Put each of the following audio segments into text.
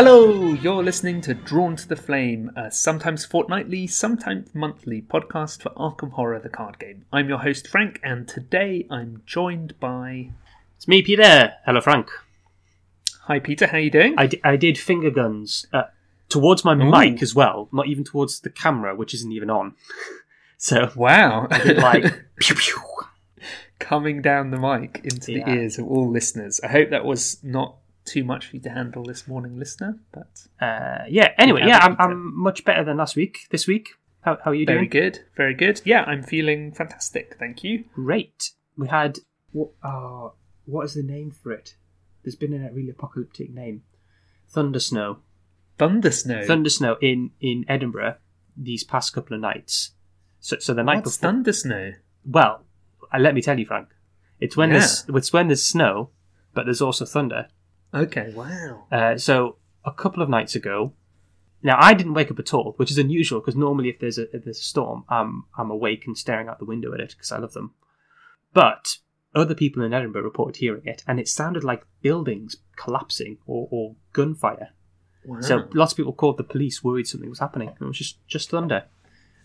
Hello, you're listening to Drawn to the Flame, a sometimes fortnightly, sometimes monthly podcast for Arkham Horror the card game. I'm your host Frank, and today I'm joined by. It's me, Peter. Hello, Frank. Hi, Peter. How you doing? I, d- I did finger guns uh, towards my Ooh. mic as well, not even towards the camera, which isn't even on. So Wow, I did like pew pew. coming down the mic into the Yeah. ears of all listeners. I hope that was not too much for you to handle this morning, listener. But Uh, yeah. Anyway, Yeah, I'm, I'm much better than last week. This week, how, how are you very doing? Very good, very good. Yeah, I'm feeling fantastic. Thank you. Great. We had what? Uh, what is the name for it? There's been a really apocalyptic name. Thunder snow. Thunder snow. Thunder snow in in Edinburgh these past couple of nights. So, so the night What's before. thunder snow? Well, uh, let me tell you, Frank. It's when Yeah. there's it's when there's snow, but there's also thunder. Okay, wow. Uh, so a couple of nights ago, now I didn't wake up at all, which is unusual because normally if there's a if there's a storm, I'm I'm awake and staring out the window at it because I love them. But other people in Edinburgh reported hearing it, and it sounded like buildings collapsing or, or gunfire. wow. So lots of people called the police, worried something was happening. It was just just thunder,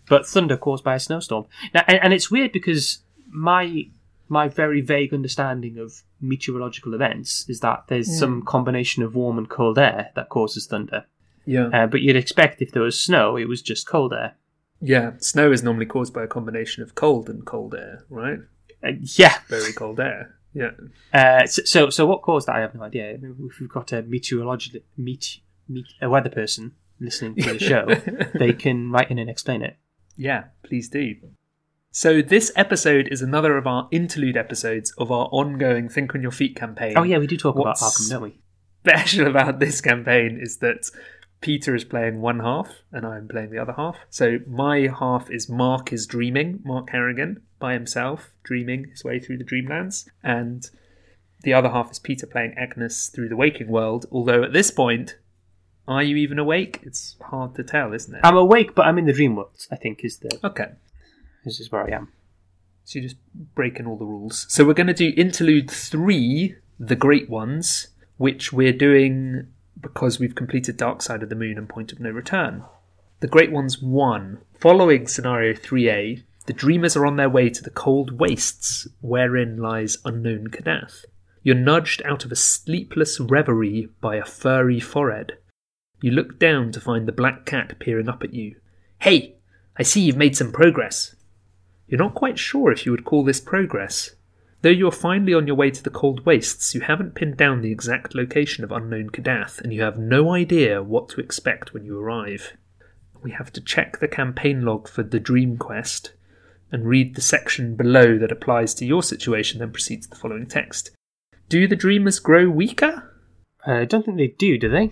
but thunder caused by a snowstorm. Now, and, and it's weird because my my very vague understanding of meteorological events is that there's some combination of warm and cold air that causes thunder. yeah. Uh, but you'd expect if there was snow, it was just cold air. Yeah, snow is normally caused by a combination of cold and cold air, right? Uh, yeah. Very cold air. Yeah. Uh, so, so so what caused that? I have no idea. If we've got a meteorological meet, meet a weather person listening to the show, they can write in and explain it. Yeah, please do. So this episode is another of our interlude episodes of our ongoing Think on Your Feet campaign. Oh yeah, we do talk What's- about Arkham, don't we? special about this campaign is that Peter is playing one half and I'm playing the other half. So my half is Mark is dreaming, Mark Harrigan by himself, dreaming his way through the dreamlands. And the other half is Peter playing Agnes through the waking world. Although at this point, are you even awake? It's hard to tell, isn't it? I'm awake, but I'm in the dream world. I think is the okay. This is where I am. So you're just breaking all the rules. So we're going to do interlude three, the great ones, which we're doing because we've completed Dark Side of the Moon and Point of No Return. The Great Ones 1. Following scenario 3A, the dreamers are on their way to the cold wastes wherein lies unknown Kadath. You're nudged out of a sleepless reverie by a furry forehead. You look down to find the black cat peering up at you. Hey, I see you've made some progress. You're not quite sure if you would call this progress. Though you are finally on your way to the cold wastes, you haven't pinned down the exact location of unknown Kadath, and you have no idea what to expect when you arrive. We have to check the campaign log for the Dream Quest and read the section below that applies to your situation, then proceed to the following text. Do the dreamers grow weaker? Uh, I don't think they do, do they?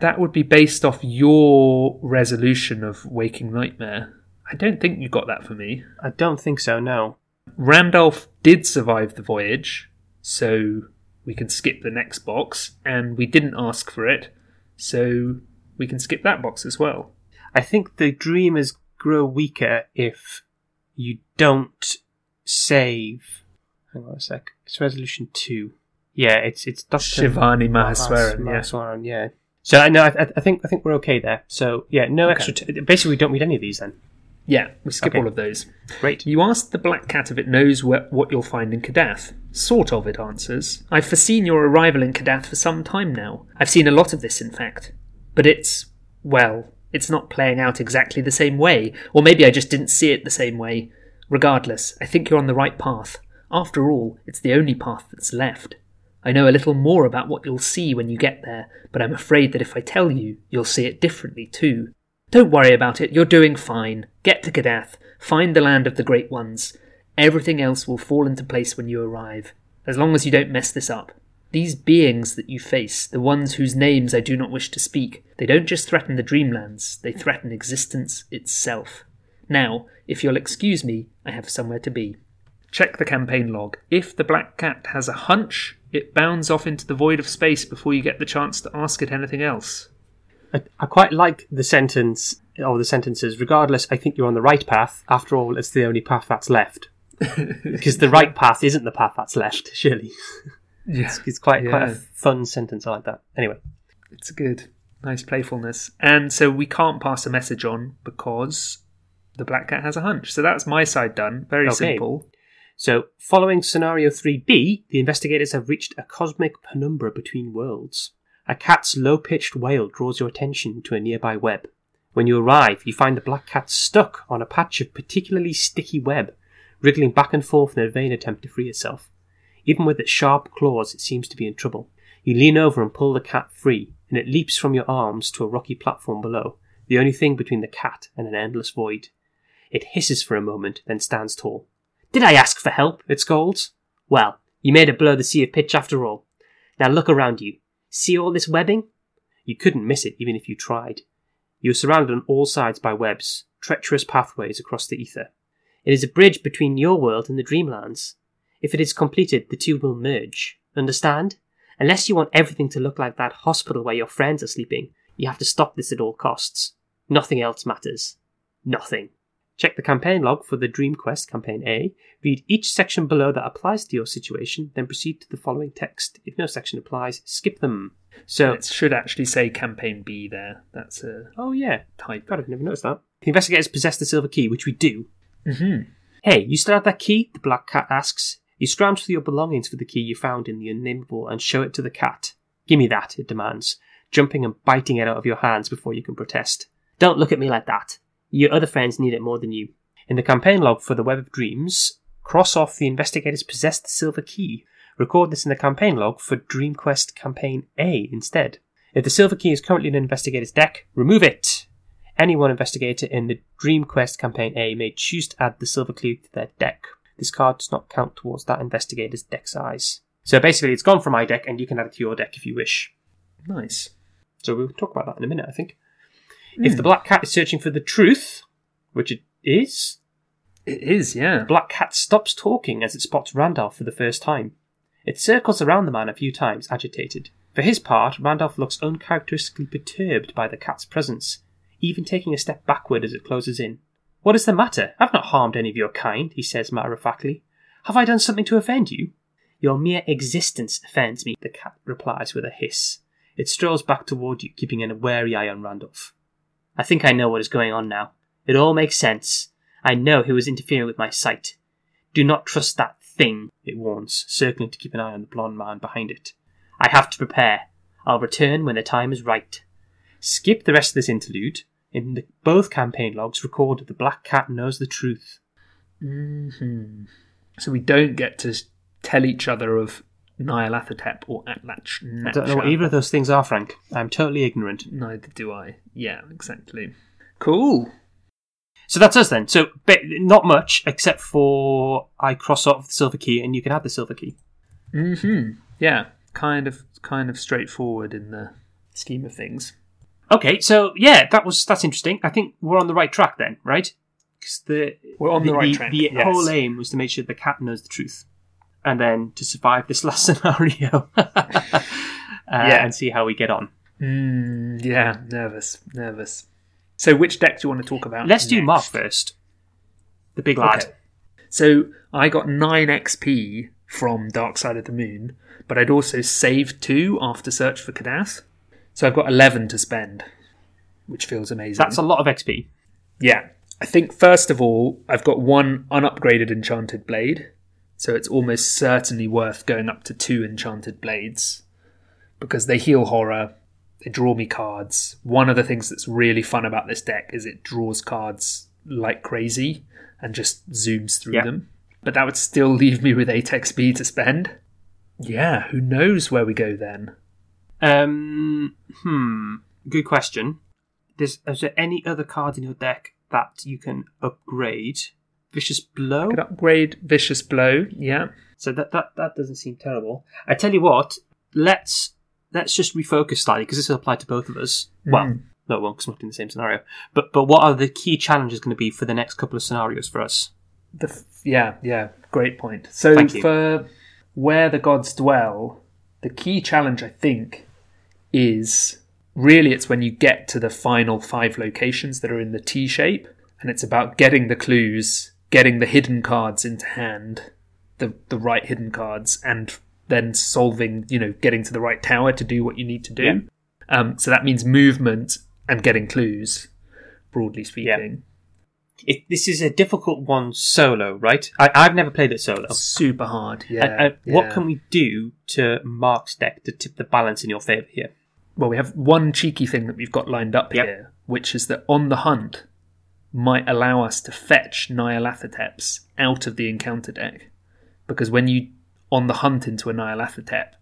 That would be based off your resolution of Waking Nightmare. I don't think you got that for me. I don't think so. No. Randolph did survive the voyage, so we can skip the next box, and we didn't ask for it, so we can skip that box as well. I think the dreamers grow weaker if you don't save. Hang on a sec. It's resolution two. Yeah, it's it's Doctor Shivani Maheswaran, yeah. Maheswaran, yeah. So I know. I, think I think we're okay there. So yeah, no Okay. extra. T- basically, we don't read any of these then. Yeah, we skip Okay. all of those. Great. You ask the Black Cat if it knows wh- what you'll find in Kadath. Sort of, it answers. I've foreseen your arrival in Kadath for some time now. I've seen a lot of this, in fact. But it's, well, it's not playing out exactly the same way. Or maybe I just didn't see it the same way. Regardless, I think you're on the right path. After all, it's the only path that's left. I know a little more about what you'll see when you get there, but I'm afraid that if I tell you, you'll see it differently too. Don't worry about it, you're doing fine. Get to Kadath, find the land of the Great Ones. Everything else will fall into place when you arrive, as long as you don't mess this up. These beings that you face, the ones whose names I do not wish to speak, they don't just threaten the Dreamlands, they threaten existence itself. Now, if you'll excuse me, I have somewhere to be. Check the campaign log. If the Black Cat has a hunch, it bounds off into the void of space before you get the chance to ask it anything else. I, I quite like the sentence or the sentences. Regardless, I think you're on the right path. After all, it's the only path that's left. Because the right path isn't the path that's left. Surely, Yeah, it's quite quite Yeah. a fun sentence. I like that. Anyway, it's good. Nice playfulness. And so we can't pass a message on because the black cat has a hunch. So that's my side done. Very Okay. simple. So, following scenario 3b, the investigators have reached a cosmic penumbra between worlds. A cat's low pitched wail draws your attention to a nearby web. When you arrive, you find the black cat stuck on a patch of particularly sticky web, wriggling back and forth in a vain attempt to free itself. Even with its sharp claws, it seems to be in trouble. You lean over and pull the cat free, and it leaps from your arms to a rocky platform below, the only thing between the cat and an endless void. It hisses for a moment, then stands tall. Did I ask for help? It scolds. Well, you made it below the sea of pitch after all. Now look around you. See all this webbing? You couldn't miss it even if you tried. You are surrounded on all sides by webs, treacherous pathways across the ether. It is a bridge between your world and the dreamlands. If it is completed, the two will merge. Understand? Unless you want everything to look like that hospital where your friends are sleeping, you have to stop this at all costs. Nothing else matters. Nothing. Check the campaign log for the Dream Quest Campaign A, read each section below that applies to your situation, then proceed to the following text. If no section applies, skip them. So, It should actually say campaign B there. That's a oh yeah, type. God, I've never noticed that. The investigators possess the silver key, which we do. Mm-hmm. Hey, you still have that key? The black cat asks. You scrounge through your belongings for the key you found in the unnameable and show it to the cat. Give me that, it demands, jumping and biting it out of your hands before you can protest. Don't look at me like that. Your other friends need it more than you. In the campaign log for the Web of Dreams, cross off the investigators possess the silver key. Record this in the campaign log for Dream Quest Campaign A instead. If the silver key is currently in an investigator's deck, remove it. Any one investigator in the Dream Quest Campaign A may choose to add the silver key to their deck. This card does not count towards that investigator's deck size. So basically, it's gone from my deck, and you can add it to your deck if you wish. Nice. So we'll talk about that in a minute, I think. If hmm. the black cat is searching for the truth, which it is, It is, yeah. the black cat stops talking as it spots Randolph for the first time. It circles around the man a few times, agitated. For his part, Randolph looks uncharacteristically perturbed by the cat's presence, even taking a step backward as it closes in. What is the matter? I've not harmed any of your kind, he says matter of factly. Have I done something to offend you? Your mere existence offends me, the cat replies with a hiss. It strolls back toward you, keeping a wary eye on Randolph. I think I know what is going on now. It all makes sense. I know who is interfering with my sight. Do not trust that thing, it warns, circling to keep an eye on the blond man behind it. I have to prepare. I'll return when the time is right. Skip the rest of this interlude. In the, both campaign logs, record that the black cat knows the truth. hmm So we don't get to tell each other of Nyarlathotep or Atlach. I don't know what either of those things are, Frank. I'm totally ignorant. Neither do I. Yeah, exactly. Cool. So that's us then. So not much, except for I cross off the silver key, and you can have the silver key. hmm Yeah, kind of, kind of straightforward in the scheme of things. Okay, so yeah, that was that's interesting. I think we're on the right track then, right? Because the We're on the right track, The yes. whole aim was to make sure the cat knows the truth, and then to survive this last scenario, uh, and see how we get on. Mm, yeah, nervous, nervous. So, which deck do you want to talk about? Let's do next? Mark first. The big lad. Okay. So I got 9 XP from Dark Side of the Moon, but I'd also saved 2 after Search for Kadath. So I've got 11 to spend, which feels amazing. That's a lot of XP. yeah. I think, first of all, I've got one unupgraded Enchanted Blade, so it's almost certainly worth going up to 2 Enchanted Blades, because they heal horror, they draw me cards. One of the things that's really fun about this deck is it draws cards like crazy and just zooms through them. But that would still leave me with 8 XP to spend. Yeah, who knows where we go then? Um, hmm. Good question. There's, is there any other card in your deck that you can upgrade? Vicious Blow. Could upgrade Vicious Blow, yeah. So that that that doesn't seem terrible. I tell you what, let's let's just refocus slightly because this will apply to both of us. Well, Mm. no, it won't because we're not in the same scenario. But but what are the key challenges going to be for the next couple of scenarios for us? The f- yeah, yeah, great point. So for where the gods dwell, the key challenge I think is really it's when you get to the final five locations that are in the T shape, and it's about getting the clues, getting the hidden cards into hand, the the right hidden cards, and then solving, you know, getting to the right tower to do what you need to do. Yeah. Um, so that means movement and getting clues, broadly speaking. It, this is a difficult one solo, right? I, I've never played it solo. Super hard. Yeah. And, and what can we do to Mark's deck to tip the balance in your favour here? well, we have one cheeky thing that we've got lined up Yep. here, which is that on the hunt might allow us to fetch Nyarlathoteps out of the encounter deck. Because when you on the hunt into a Nyarlathotep,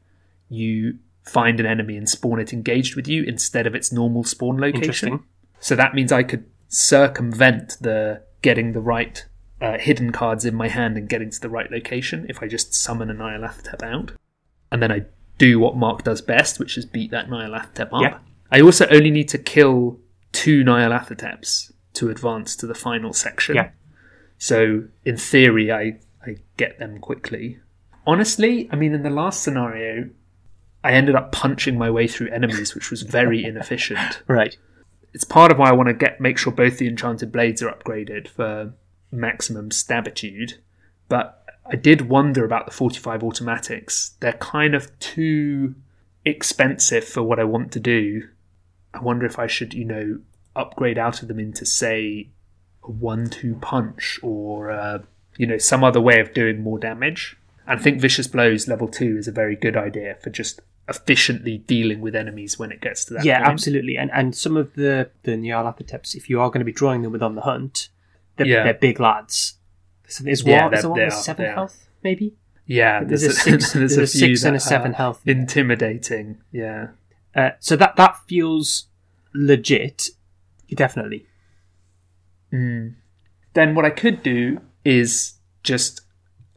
you find an enemy and spawn it engaged with you instead of its normal spawn location. So that means I could circumvent the getting the right uh, hidden cards in my hand and getting to the right location if I just summon a Nyarlathotep out. And then I do what Mark does best, which is beat that Nyarlathotep up. Yeah. I also only need to kill two Nyarlathoteps to advance to the final section. Yeah. So in theory, I, I get them quickly. Honestly, I mean, in the last scenario, I ended up punching my way through enemies, which was very inefficient Right. it's part of why I want to get make sure both the enchanted blades are upgraded for maximum stabitude. But I did wonder about the 45 automatics. They're kind of too expensive for what I want to do. I wonder if I should, you know, upgrade out of them into say a one-two punch or uh, you know some other way of doing more damage. And I think vicious blows level two is a very good idea for just efficiently dealing with enemies when it gets to that. yeah, point. absolutely. And and some of the the Nyarlathoteps, if you are going to be drawing them with on the hunt, they're, Yeah. they're big lads. So there's Yeah, one, there's one with seven health, maybe. Yeah, There's a six- there's a few six and a seven health. Intimidating, yeah. Uh, so that that feels legit, definitely. Mm. Then what I could do is just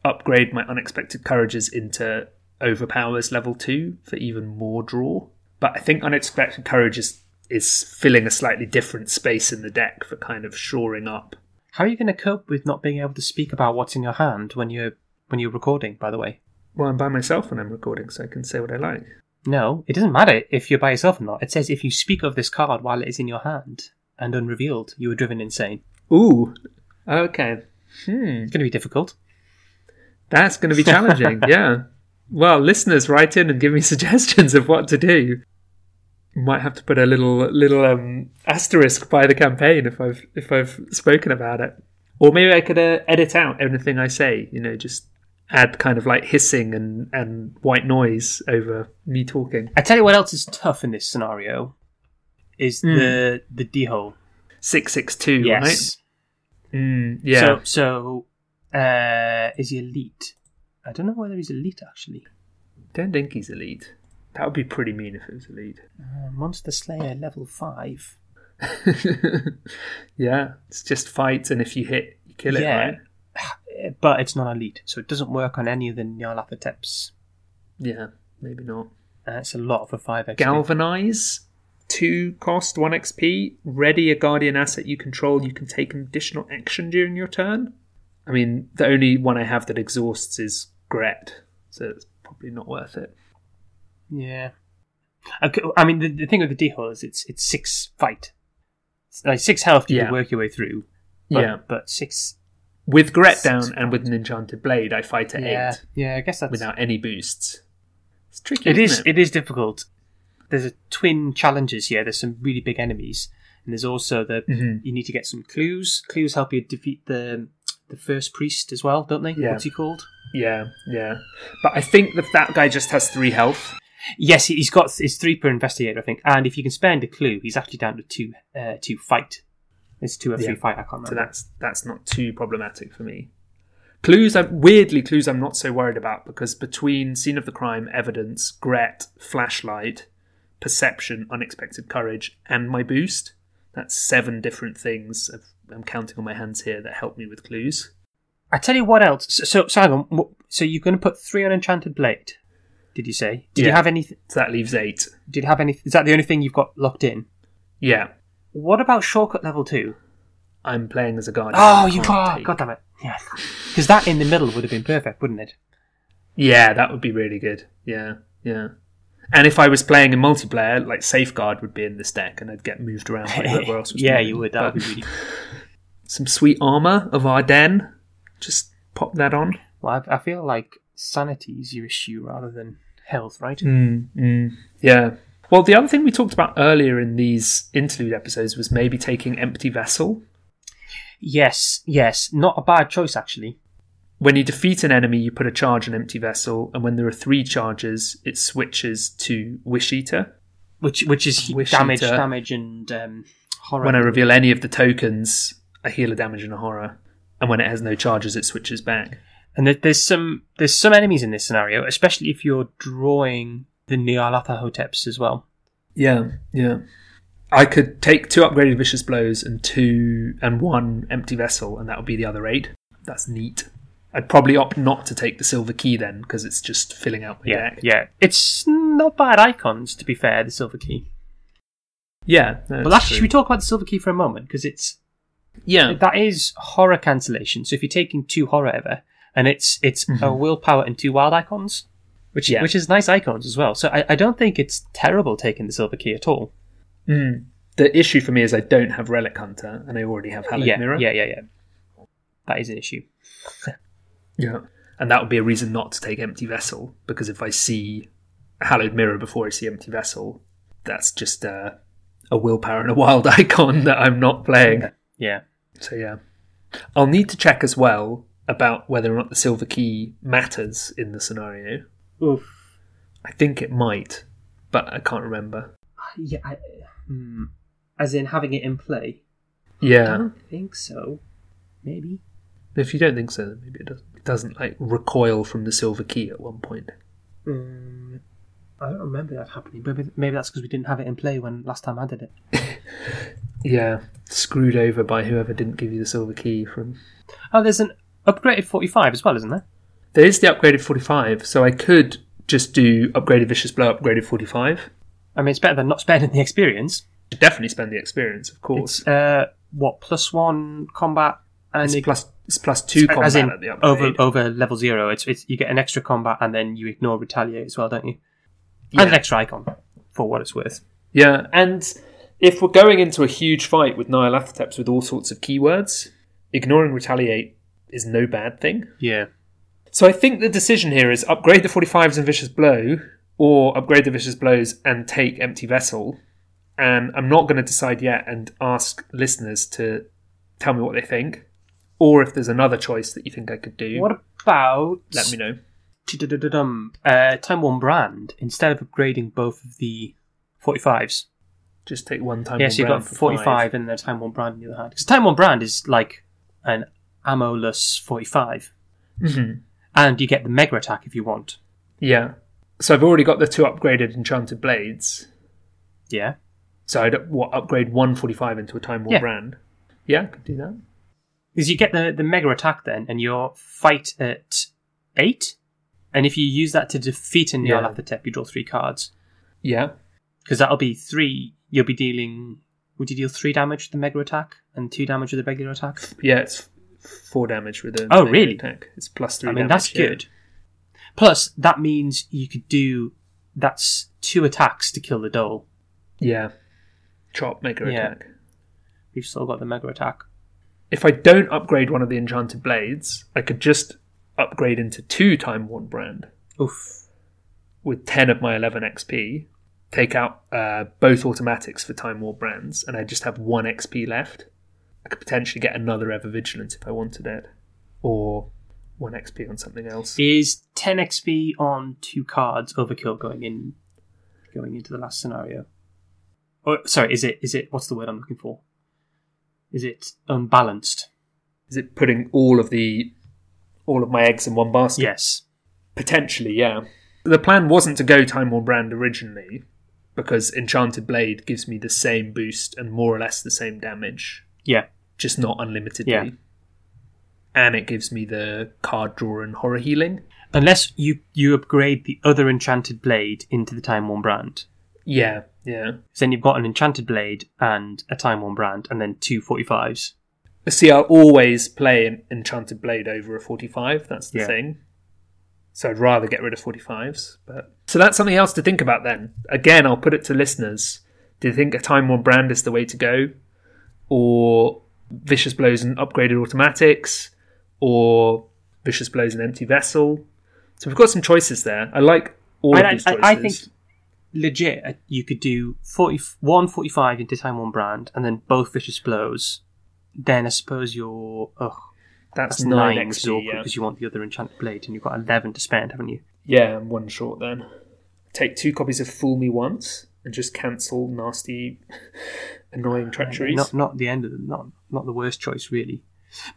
upgrade my unexpected courages into overpowers level two for even more draw. But I think unexpected courage is, is filling a slightly different space in the deck for kind of shoring up. How are you going to cope with not being able to speak about what's in your hand when you're when you're recording? By the way, Well, I'm by myself when I'm recording, so I can say what I like. no, it doesn't matter if you're by yourself or not. It says if you speak of this card while it is in your hand and unrevealed, you were driven insane. Ooh, okay. Hmm. It's going to be difficult. That's going to be challenging, yeah. Well, listeners, write in and give me suggestions of what to do. Might have to put a little little um, asterisk by the campaign if I've if I've spoken about it, or maybe I could uh, edit out anything I say. You know, just add kind of like hissing and and white noise over me talking. I tell you what else is tough in this scenario is the the Dhole. Six six two, Yes. right? Mm, yeah, So so uh, is he elite? I don't know whether he's elite actually. don't think he's elite. That would be pretty mean if it was elite. Uh, Monster Slayer level five. yeah, it's just fight, and if you hit, you kill it, Yeah. right? But it's not elite, so it doesn't work on any of the Nyarlathoteps. Yeah, maybe not. Uh, it's a lot for five XP. Galvanize, two cost, one XP. Ready a guardian asset you control. You can take an additional action during your turn. I mean, the only one I have that exhausts is Gret, so it's probably not worth it. Yeah. Okay, I mean, the, the thing with the Dhole is it's it's six fight. It's like six health you Yeah. can work your way through. But, yeah, but six. with Gret down and with an enchanted blade, I fight at Yeah, eight yeah. I guess that's without any boosts. It's tricky. It is. It is difficult. There's a twin challenges here. There's some really big enemies, and there's also the Mhm. you need to get some clues. Clues help you defeat the the first priest as well, don't they? Yeah. What's he called? Yeah, yeah. But I think that that guy just has three health. Yes, he- he's got his three per investigator, I think. And if you can spend a clue, he's actually down to two uh, two fight. It's two or three Yeah. fight. I can't remember. So that's that's not too problematic for me. Clues, I'm, weirdly, clues I'm not so worried about because between scene of the crime, evidence, Gret, flashlight, perception, unexpected courage, and my boost, that's seven different things. Of, I'm counting on my hands here that help me with clues. I tell you what else. So, so, so hang on. So you're going to put three on enchanted blade? Did you say? Did you have anything? So that leaves eight. Did you have any? Is that the only thing you've got locked in? Yeah, What about shortcut level two? I'm playing as a guardian. Oh, you are. take- God damn it. Yeah. Because that in the middle would have been perfect, wouldn't it? Yeah, that would be really good. Yeah, yeah. And if I was playing in multiplayer, like Safeguard would be in this deck, and I'd get moved around by whoever else was. yeah, you would. That would be really. some sweet armor of Ardennes. Just pop that on. Well, I, I feel like sanity is your issue rather than health, right? Mm, mm. Yeah, Well, the other thing we talked about earlier in these interlude episodes was maybe taking empty vessel. Yes, yes, not a bad choice actually. When you defeat an enemy, you put a charge on empty vessel, and when there are three charges, it switches to Wish Eater. Which which is Wish damage, Eater. damage, and um, horror. When I reveal any of the tokens, I heal a damage and a horror, and when it has no charges, it switches back. And there's some there's some enemies in this scenario, especially if you're drawing the Nyarlathotep Hoteps as well. Yeah, yeah. I could take two upgraded vicious blows and two and one empty vessel, and that would be the other eight. That's neat. I'd probably opt not to take the silver key then, because it's just filling out my Yeah, deck. yeah. It's not bad icons, to be fair. The silver key. yeah. no, Well, actually, should we talk about the silver key for a moment? Because it's yeah, that is horror cancellation. So if you're taking two horror ever, and it's it's a Mhm. willpower and two wild icons, which Yeah. which is nice icons as well. So I, I don't think it's terrible taking the silver key at all. Mm. The issue for me is I don't have Relic Hunter, and I already have Hallowed yeah, Mirror. yeah, yeah, yeah. That is an issue. Yeah. And that would be a reason not to take Empty Vessel, because if I see Hallowed Mirror before I see Empty Vessel, that's just uh, a willpower and a wild icon that I'm not playing. Yeah. So yeah. I'll need to check as well about whether or not the silver key matters in the scenario. Oof. I think it might, but I can't remember. Yeah. I, hmm. As in having it in play. Yeah. I don't think so. Maybe. If you don't think so, then maybe it doesn't. It doesn't like recoil from the silver key at one point. Mm, I don't remember that happening. Maybe, maybe that's because we didn't have it in play when last time I did it. Yeah. Screwed over by whoever didn't give you the silver key from Oh, there's an upgraded 45 as well, isn't there? There is the upgraded 45, so I could just do upgraded Vicious Blow, upgraded 45. I mean, it's better than not spending the experience. Should definitely spend the experience, of course. It's, uh, what, plus one combat and It's, it- plus, it's plus two combat as in at the upgrade. over over level zero. It's, it's you get an extra combat and then you ignore retaliate as well, don't you? Yeah. And an extra icon for what it's worth. Yeah, and if we're going into a huge fight with Nyarlathoteps with all sorts of keywords, ignoring Retaliate is no bad thing. Yeah. So I think the decision here is upgrade the 45s and Vicious Blow, or upgrade the Vicious Blows and take Empty Vessel. And I'm not going to decide yet and ask listeners to tell me what they think. Or if there's another choice that you think I could do, What about let me know. Uh, Timeworn brand instead of upgrading both of the 45s? Just take one time. Yes, you've got 45 five. and then Timeworn brand on the other hand. Because Timeworn brand is like an ammo-less 45, Mhm. and you get the mega attack if you want. Yeah. So I've already got the two upgraded Enchanted Blades. Yeah. So I'd what, upgrade one forty five into a Timeworn Yeah. brand. Yeah, I could do that. Because you get the, the mega attack then, and your fight at 8. And if you use that to defeat a Yeah. Nyarlathotep, you draw three cards. Yeah. Because that'll be three. You'll be dealing. Would you deal three damage with the mega attack and two damage with the regular attack? Yeah, it's four damage with a Oh, really? attack. It's plus three. I mean, damage, that's yeah. good. Plus, that means you could do. That's two attacks to kill the Dhole. Yeah. Chop mega Yeah. attack. You've still got the mega attack. If I don't upgrade one of the enchanted blades, I could just upgrade into two time worn brand Oof. with ten of my eleven XP. Take out uh, both automatics for timeworn brands, and I just have one XP left. I could potentially get another ever vigilance if I wanted it, or one XP on something else. Is 10 XP on two cards overkill going in, going into the last scenario? Or sorry, is it is it what's the word I'm looking for? Is it um, unbalanced? Is it putting all of the all of my eggs in one basket? Yes. Potentially, yeah. The plan wasn't to go Time Worn Brand originally, because Enchanted Blade gives me the same boost and more or less the same damage, Yeah. just not unlimitedly. Yeah. And it gives me the card draw and horror healing. Unless you you upgrade the other enchanted blade into the Time Worn brand. Yeah, yeah. So then you've got an enchanted blade and a Time Worn brand, and then two 45s. See, I'll always play an Enchanted Blade over a 45. That's the Yeah. thing. So I'd rather get rid of 45s. But so that's something else to think about then. Again, I'll put it to listeners. Do you think a Time Worn brand is the way to go, or Vicious Blows and upgraded automatics, or Vicious Blows and empty vessel? So we've got some choices there. I like all I, of these choices. I- I think legit, uh, you could do 40, 145 into timeworn brand, and then both vicious blows. Then I suppose you're ugh, That's, that's nine, nine XP, XP yeah. because you want the other enchanted blade, and you've got eleven to spend, haven't you? Yeah, I'm one short then. Take two copies of Fool Me Once and just cancel nasty, annoying treacheries. Not not the end of them. not not the worst choice really,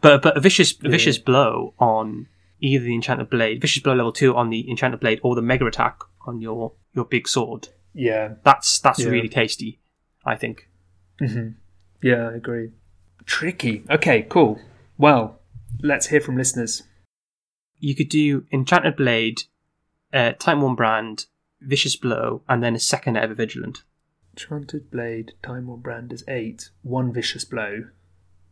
but but a vicious a Yeah. vicious blow on either the enchanted blade, vicious blow level two on the enchanted blade, or the mega attack on your your big sword. Yeah, That's that's Yeah. really tasty, I think. hmm yeah, I agree. Tricky. Okay, cool. Well, let's hear from listeners. You could do enchanted blade, uh, timeworn brand, vicious blow, and then a second ever vigilant. Enchanted Blade, Timeworn Brand is eight, one Vicious Blow,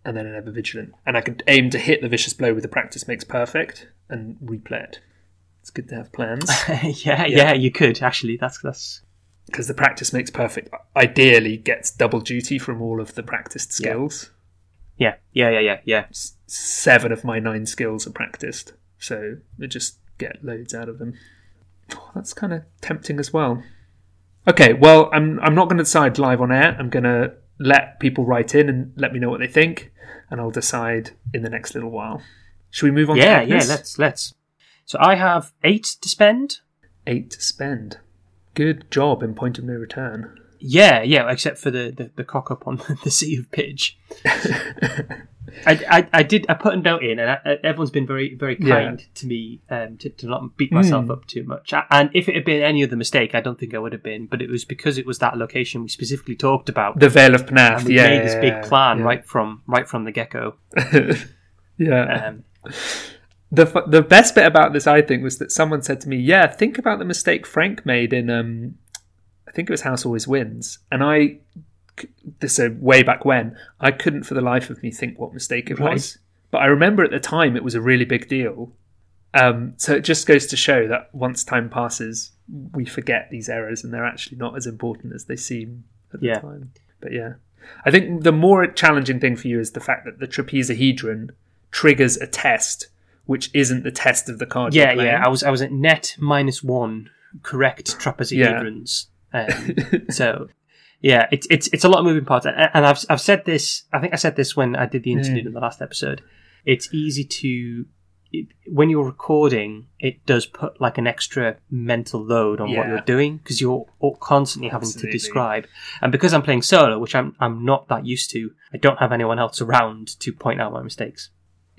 and then an Ever Vigilant. And I could aim to hit the Vicious Blow with the Practice Makes Perfect and replay it. It's good to have plans. yeah, yeah, you could actually. That's that's because the practice makes perfect ideally gets double duty from all of the practiced skills yeah, yeah, yeah, yeah, yeah. S- seven of my nine skills are practiced so we just get loads out of them Oh, that's kind of tempting as well okay well i'm i'm not going to decide live on air i'm going to let people write in and let me know what they think and i'll decide in the next little while should we move on to Yeah, yeah. Let's let's. So I have eight to spend. eight to spend good job in point of no return Yeah, yeah, except for the, the, the cock up on the Sea of Pitch. I, I, I did I put a note in, and I, everyone's been very very Yeah. kind to me um, to, to not beat myself Mm. up too much. And if it had been any other mistake, I don't think I would have been. But it was because it was that location we specifically talked about, the Vale of Pnath and we yeah made this big plan yeah. right from right from the get go. yeah Um, The the best bit about this, I think, was that someone said to me, "Yeah, think about the mistake Frank made in, um, I think it was House Always Wins," and I this is way back when, I couldn't for the life of me think what mistake it was, but I remember at the time it was a really big deal. Um, so it just goes to show that once time passes, we forget these errors, and they're actually not as important as they seem at the Yeah. time. But yeah, I think the more challenging thing for you is the fact that the trapezohedron triggers a test which isn't the test of the card. yeah, yeah. I was I was at net minus one correct trapezohedrons. Um, so yeah, it's it's it's a lot of moving parts, and, I've I've said this. I think I said this when I did the interlude in the last episode. It's easy to it, when you're recording, it does put like an extra mental load on what you're doing because you're all constantly having Absolutely. to describe. And because I'm playing solo, which I'm I'm not that used to, I don't have anyone else around to point out my mistakes.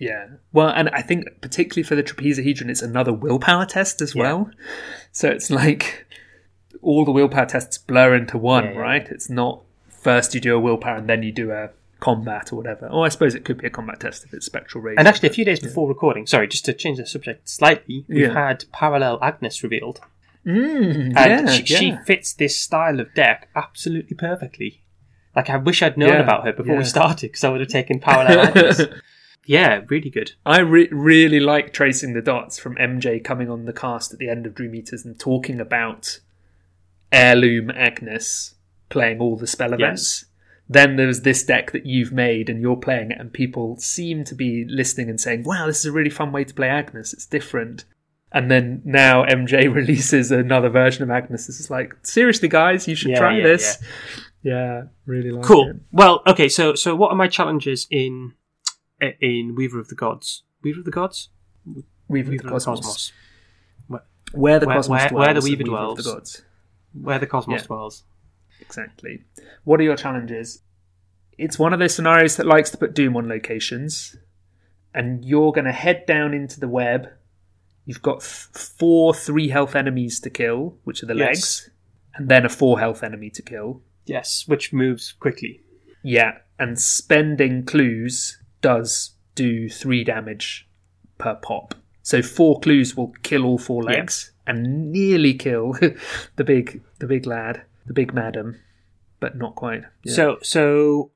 Yeah. Well, and I think particularly for the trapezohedron, it's another willpower test as Yeah. well. So it's like all the willpower tests blur into one, Yeah, yeah. right? It's not first you do a willpower and then you do a combat or whatever. Or I suppose it could be a combat test if it's spectral rage. And actually, a few days before recording, sorry, just to change the subject slightly, we've Yeah. had Parallel Agnes revealed. Mm, And she, she fits this style of deck absolutely perfectly. Like, I wish I'd known about her before we started, because I would have taken Parallel Agnes. yeah, really good. I re- really like tracing the dots from MJ coming on the cast at the end of Dream Eaters and talking about heirloom Agnes playing all the spell events. Then there's this deck that you've made and you're playing it, and people seem to be listening and saying, "Wow, this is a really fun way to play Agnes. It's different." And then now MJ releases another version of Agnes. This is like, seriously, guys, you should Yeah, try yeah, this. Yeah. really like Cool. it. Well, okay, so so what are my challenges in in Weaver of the Gods? Weaver of the Gods? Weaver, Weaver of the Cosmos. Where, Where the Where- Cosmos where- dwells. where the Weaver of dwells. the gods. where the Cosmos Yeah. dwells. Exactly. What are your challenges? It's one of those scenarios that likes to put Doom on locations, and you're going to head down into the web. You've got f- four three health enemies to kill, which are the Yes. legs, and then a four health enemy to kill. Yes, which moves quickly. Yeah, and spending clues does do three damage per pop. So four clues will kill all four Yeah. legs and nearly kill the big the big lad, the big madam, but not quite. Yeah. So so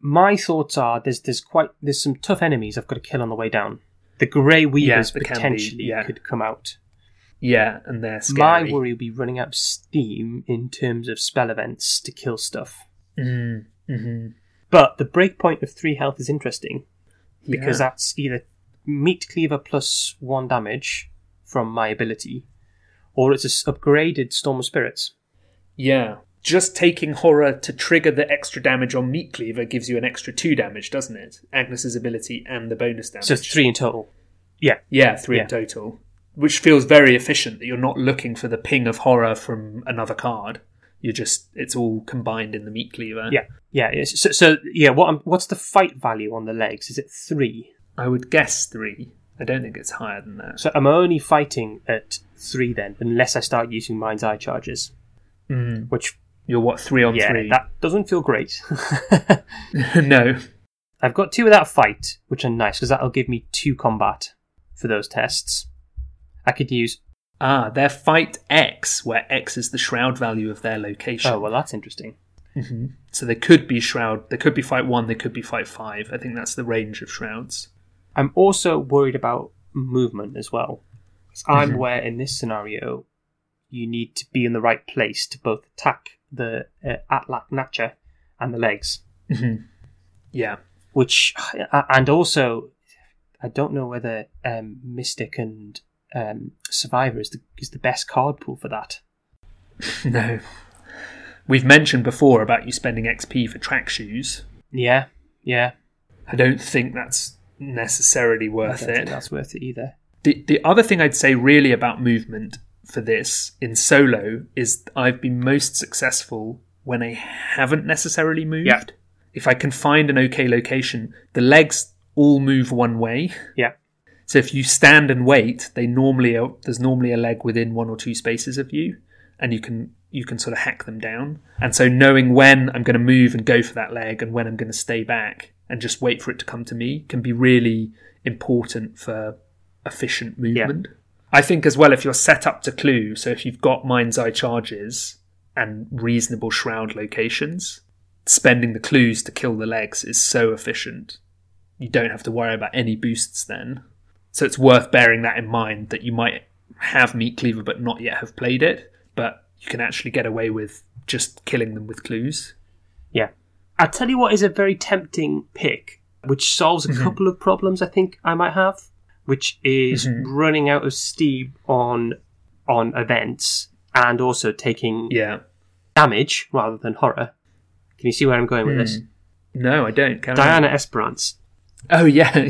my thoughts are there's there's quite there's some tough enemies I've got to kill on the way down. The Grey Weavers there can be, potentially yeah. could come out. yeah, and they're My worry will be running out of steam in terms of spell events to kill stuff. Mm, hmm But the breakpoint of three health is interesting because Yeah. that's either meat cleaver plus one damage from my ability, or it's a s- upgraded storm of spirits. Yeah. Just taking horror to trigger the extra damage on Meat Cleaver gives you an extra two damage, doesn't it? Agnes's ability and the bonus damage. So three in total. Yeah. Yeah, three Yeah. in total. Which feels very efficient that you're not looking for the ping of horror from another card. You're just it's all combined in the meat cleaver. Yeah. Yeah. So, so yeah, what I'm, what's the fight value on the legs? Is it three? I would guess three. I don't think it's higher than that. So I'm only fighting at three then, unless I start using mind's eye charges, Mm. which You're what, three on yeah, three? that doesn't feel great. no. I've got two without fight, which are nice because that'll give me two combat for those tests. I could use. Ah, they're fight X, where X is the shroud value of their location. Oh well, that's interesting. hmm So there could be shroud. there could be fight one. there could be fight five. I think that's the range of shrouds. I'm also worried about movement as well. 'Cause I'm aware in this scenario, you need to be in the right place to both attack the uh, Atlach-Nacha and the legs. hmm Yeah. Which, and also, I don't know whether um, Mystic and um, Survivor is the, is the best card pool for that. No. We've mentioned before about you spending XP for track shoes. Yeah, yeah. I don't think that's necessarily I worth don't think it. that's worth it either. The the other thing I'd say really about movement for this in solo is I've been most successful when I haven't necessarily moved. Yeah. If I can find an okay location, the legs all move one way. Yeah. So if you stand and wait, they normally are, there's normally a leg within one or two spaces of you, and you can you can sort of hack them down. And so knowing when I'm going to move and go for that leg, and when I'm going to stay back and just wait for it to come to me, can be really important for efficient movement. I think as well if you're set up to clue, so if you've got mind's eye charges and reasonable shroud locations, spending the clues to kill the legs is so efficient. You don't have to worry about any boosts then. So it's worth bearing that in mind that you might have Meat Cleaver but not yet have played it, but you can actually get away with just killing them with clues. Yeah. I'll tell you what is a very tempting pick, which solves a Mhm. couple of problems I think I might have, which is Mhm. running out of steam on on events and also taking Yeah. damage rather than horror. Can you see where I'm going with this? Hmm. No, I don't. Dayana Esperence. Oh yeah,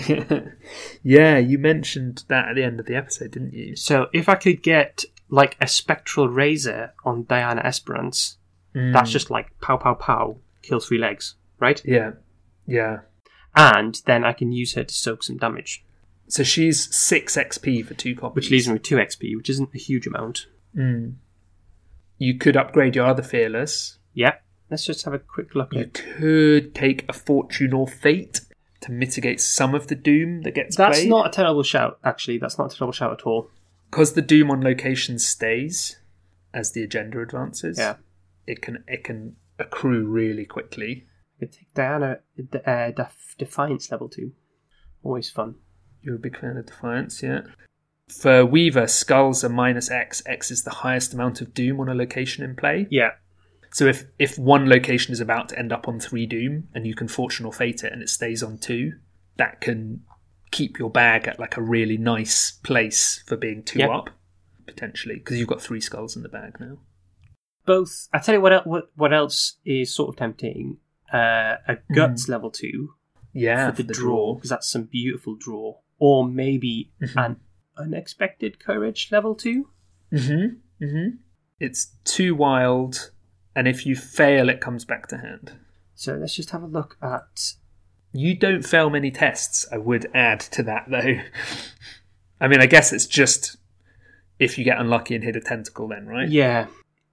yeah. You mentioned that at the end of the episode, didn't you? So if I could get like a spectral razor on Dayana Esperence, that's Mm. just like pow pow pow, kill three legs, right? yeah, yeah. And then I can use her to soak some damage, So she's six XP for two copies, which leaves me with two XP, which isn't a huge amount. Mm. You could upgrade your other fearless. Yeah. Let's just have a quick look You could take a fortune or fate to mitigate some of the doom that gets That's played. not a terrible shout, actually. That's not a terrible shout at all. because the doom on location stays as the agenda advances. Yeah. it can it can accrue really quickly. I could take Diana uh, Def- Defiance level 2. Always fun. You're a big fan of Defiance, yeah. For Weaver, skulls are minus X. X is the highest amount of Doom on a location in play. Yeah. So if, if one location is about to end up on three Doom and you can Fortune or Fate it and it stays on two, that can keep your bag at like a really nice place for being two Yeah. up, potentially, because you've got three skulls in the bag now. Both. I tell you what, el- what, what else is sort of tempting. Uh, a Guts level 2 Yeah, for the, draw, because that's some beautiful draw. Or maybe Mhm. an Unexpected Courage level 2. Mm-hmm. Mm-hmm. It's too wild, and if you fail, it comes back to hand. So let's just have a look at. You don't fail many tests, I would add to that, though. I mean, I guess it's just if you get unlucky and hit a tentacle, then, right? Yeah.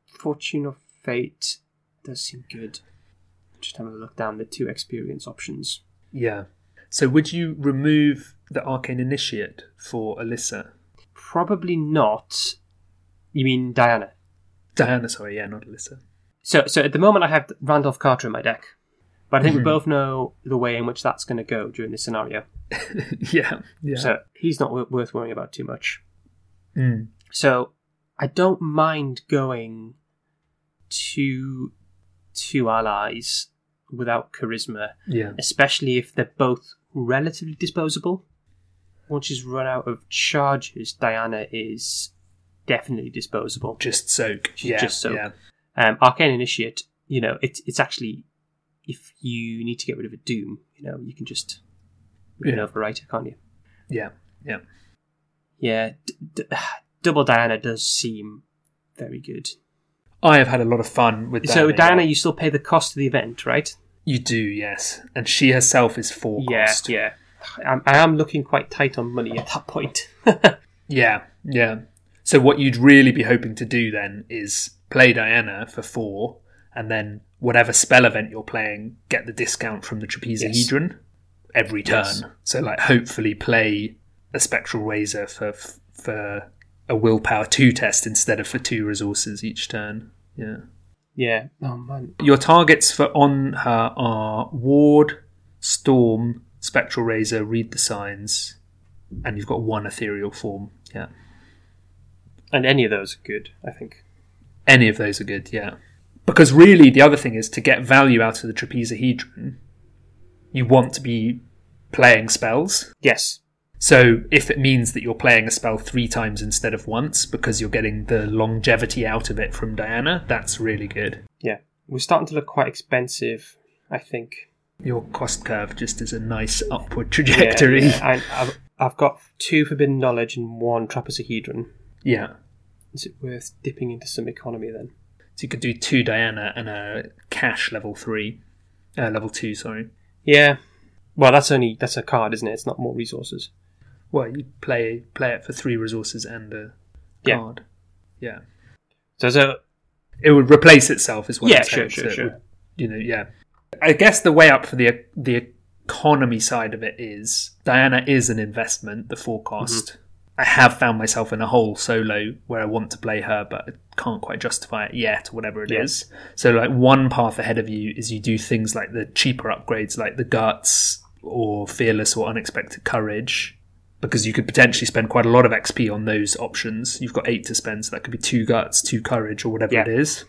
Fortune of Fate does seem good. Just having a look down the two experience options. Yeah. So, would you remove the Arcane Initiate for Alyssa? Probably not. You mean Diana? Diana, sorry, yeah, not Alyssa. So, so at the moment I have Randolph Carter in my deck, but I think Mhm. we both know the way in which that's going to go during this scenario. yeah, yeah. So he's not w- worth worrying about too much. Mm. So I don't mind going to two allies without charisma, Yeah. especially if they're both relatively disposable. Once she's run out of charges, Diana is definitely disposable. Just soak. She's yeah, just soak. Yeah. Um, Arcane Initiate, you know, it's it's actually if you need to get rid of a Doom, you know, you can just you can Yeah. overwrite it, can't you? Yeah, yeah. Yeah, d- d- Double Dayana does seem very good. I have had a lot of fun with So Dayana. Dayana, you still pay the cost of the event, right? You do, yes. And she herself is four Yeah, cost. yeah. I'm, I am looking quite tight on money at that point. Yeah, yeah. So what you'd really be hoping to do then is play Dayana for four, and then whatever spell event you're playing, get the discount from the trapezohedron every turn. Yes. So like hopefully play a spectral razor for for a willpower two test instead of for two resources each turn. Yeah. yeah. Oh man. Your targets for on her are Ward, Storm, Spectral Razor, Read the Signs, and you've got one ethereal form. Yeah. And any of those are good, I think. Any of those are good, yeah. Because really, the other thing is to get value out of the trapezohedron, you want to be playing spells. Yes. So if it means that you're playing a spell three times instead of once because you're getting the longevity out of it from Dayana, that's really good. Yeah. We're starting to look quite expensive, I think. Your cost curve just is a nice upward Yeah, trajectory. yeah. I, I've, I've got two Forbidden Knowledge and one Trapezohedron. Yeah. Is it worth dipping into some economy then? So you could do two Dayana and a cash level three, uh, level two. Sorry. Yeah. Well, that's only that's a card, isn't it? It's not more resources. Well, you play play it for three resources and a Yeah. card. Yeah. So, so It would replace itself as well. yeah, sure, sure, sure. You know, yeah. I guess the way up for the the economy side of it is Dayana is an investment. The forecast. Mm-hmm. I have found myself in a hole solo where I want to play her, but I can't quite justify it yet, or whatever it is. Yeah. So, like one path ahead of you is you do things like the cheaper upgrades, like the guts or fearless or unexpected courage, because you could potentially spend quite a lot of XP on those options. You've got eight to spend, so that could be two guts, two courage, or whatever Yeah. it is.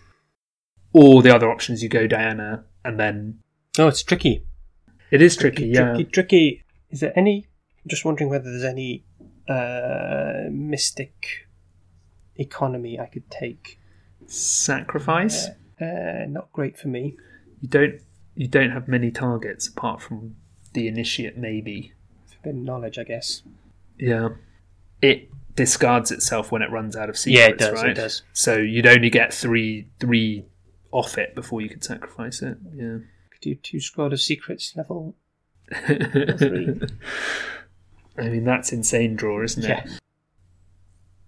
Or the other options, you go Dayana, and then Oh, it's tricky. it is tricky. yeah, tricky, tricky. Is there any? I'm just wondering whether there's any uh, mystic economy I could take. sacrifice. Uh, not great for me. You don't you don't have many targets apart from the initiate, maybe. Forbidden knowledge, I guess. Yeah. It discards itself when it runs out of secrets. Yeah, secrets, it does, it does. So you'd only get three three off it before you could sacrifice it. Yeah. Could do two Scroll of Secrets level three. I mean that's insane draw, isn't it? Yeah.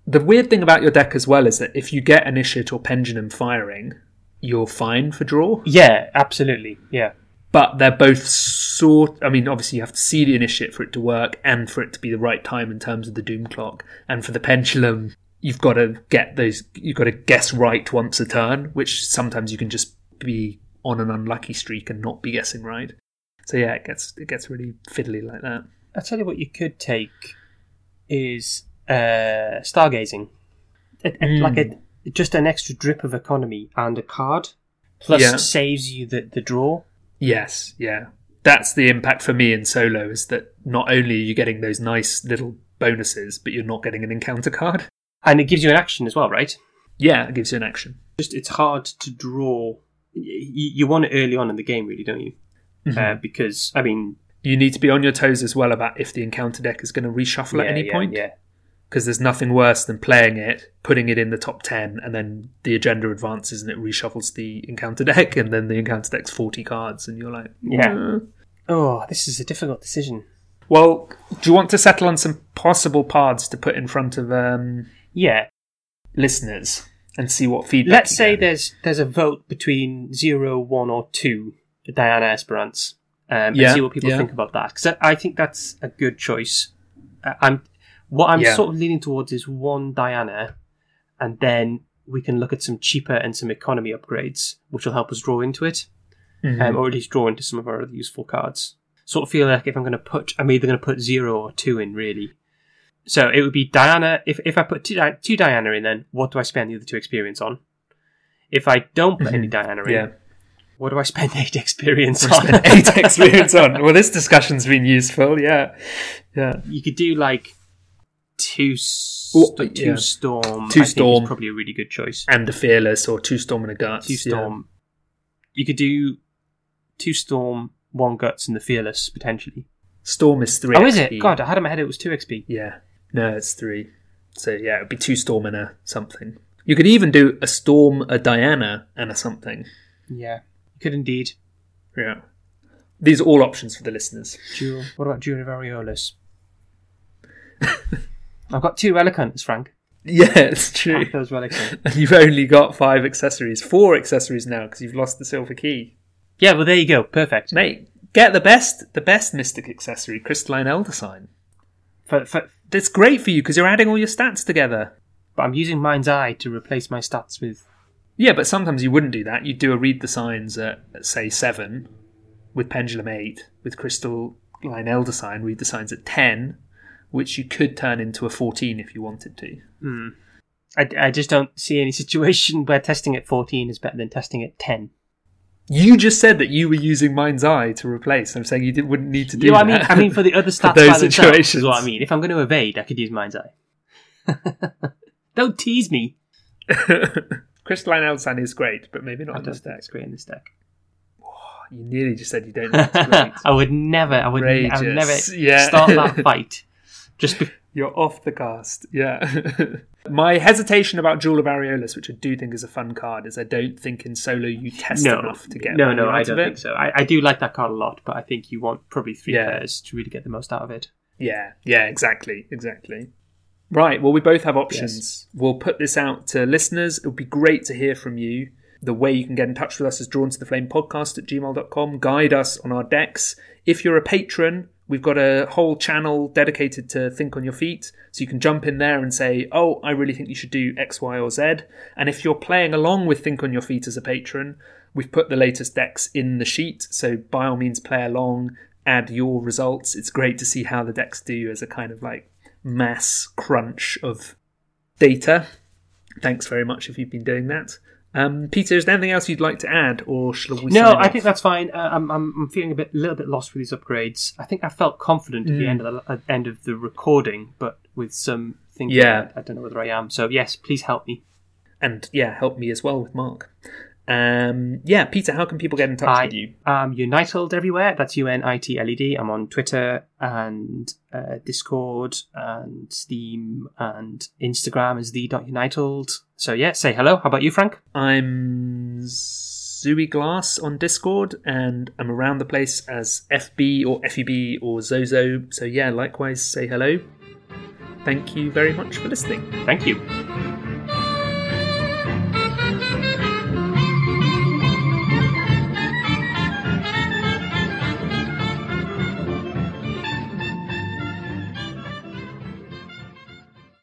The weird thing about your deck as well is that if you get initiate or pendulum firing, you're fine for draw. Yeah, absolutely. Yeah. but they're both sort. I mean, obviously, you have to see the initiate for it to work, and for it to be the right time in terms of the doom clock. And for the pendulum, you've got to get those. You've got to guess right once a turn, which sometimes you can just be on an unlucky streak and not be guessing right. So yeah, it gets it gets really fiddly like that. I'll tell you what you could take is uh, stargazing. It- it- Mm. Like a, just an extra drip of economy and a card, plus Yeah. saves you the, the draw. Yes, yeah. That's the impact for me in solo is that not only are you getting those nice little bonuses, but you're not getting an encounter card. And it gives you an action as well, right? Yeah, it gives you an action. Just it's hard to draw. You, you want it early on in the game, really, don't you? Uh, because I mean, you need to be on your toes as well about if the encounter deck is going to reshuffle at any yeah, point. yeah, Because there's nothing worse than playing it, putting it in the top 10, and then the agenda advances and it reshuffles the encounter deck, and then the encounter deck's 40 cards, and you're like, Yeah. "Uh." Oh, this is a difficult decision. Well, do you want to settle on some possible paths to put in front of um, Yeah, listeners and see what feedback? let's you say get? there's there's a vote between zero, one, or two. Dayana Esperence. Um, Yeah, and see what people yeah. think about that because I, I think that's a good choice. Uh, I'm what I'm Yeah. sort of leaning towards is one Dayana, and then we can look at some cheaper and some economy upgrades, which will help us draw into it, Mhm. um, or at least draw into some of our other useful cards. Sort of feel like if I'm going to put, I'm either going to put zero or two in really. So it would be Dayana. If if I put two, two Dayana in, then what do I spend the other two experience on? If I don't put any Dayana in, yeah. What do I spend eight experience on? eight experience on. Well, this discussion's been useful. Yeah, yeah. you could do like two, s- Oh, two yeah. storm. Two I Storm. is probably a really good choice. And a fearless or two storm and a guts. Two yeah. storm. You could do two storm, one guts, and the fearless potentially. Storm is three. Oh, is it? God, I had in my head it was two XP. Yeah. No, it's three. So yeah, it'd be two storm and a something. You could even do a storm, a Dayana, and a something. Yeah, could indeed. Yeah. These are all options for the listeners. Jewel. What about Jewel of Aureolus? I've got two Relic Hunters, Frank. Yeah, it's true. Pack those relics in. And you've only got five accessories, four accessories now because you've lost the silver key. Yeah, well, there you go. Perfect. Mate, get the best, the best mystic accessory, crystalline elder sign. For, for, That's great for you because you're adding all your stats together. but I'm using Mind's Eye to replace my stats with. Yeah, but sometimes you wouldn't do that. You'd do a read the signs at, at, say seven, with pendulum eight, with crystal line elder sign, read the signs at ten, which you could turn into a fourteen if you wanted to. Hmm. I, I just don't see any situation where testing at 14 is better than testing at 10. You just said that you were using Mind's Eye to replace. I'm saying you did, wouldn't need to do You know. I mean? I mean, for the other stats those by situations. is what I mean. If I'm going to evade, I could use Mind's Eye. don't tease me. Crystalline sign is great, but maybe not I in this deck. it's great in this deck. You nearly just said you don't think it's great. I would never, I would, I would never Yeah. start that fight. Just be- You're off the cast. Yeah. My hesitation about Jewel of Aureolus, which I do think is a fun card, is I don't think in solo you test no, enough to get no, no, I don't think so. I, I do like that card a lot, but I think you want probably three Yeah. players to really get the most out of it. Yeah, yeah, exactly, exactly. Right, well, we both have options. We'll put this out to listeners. It would be great to hear from you. The way you can get in touch with us is drawn to the flame podcast at gmail.com. Guide us on our decks. If you're a patron, we've got a whole channel dedicated to Think on Your Feet. So you can jump in there and say, oh, I really think you should do X, Y, or Z. And if you're playing along with Think on Your Feet as a patron, we've put the latest decks in the sheet. So by all means, play along, add your results. It's great to see how the decks do as a kind of like mass crunch of data. Thanks very much if you've been doing that. Um, Peter, is there anything else you'd like to add, or shall we? No, I off? think that's fine. Uh, I'm, I'm, I'm feeling a bit, little bit lost with these upgrades. I think I felt confident at the Mm. end of the at end of the recording, but with some thinking, Yeah. I, I don't know whether I am. So yes, please help me. and yeah, help me as well with Mark. Um, yeah, Peter, how can people get in touch I with you? am Unitled everywhere. That's U N I T L E D. I'm on Twitter and uh, Discord and Steam and Instagram as the dot Unitled. So yeah, say hello. How about you, Frank? I'm Zooey Glass on Discord, and I'm around the place as FB or FEB or Zozo. So yeah, likewise, say hello. Thank you very much for listening. Thank you.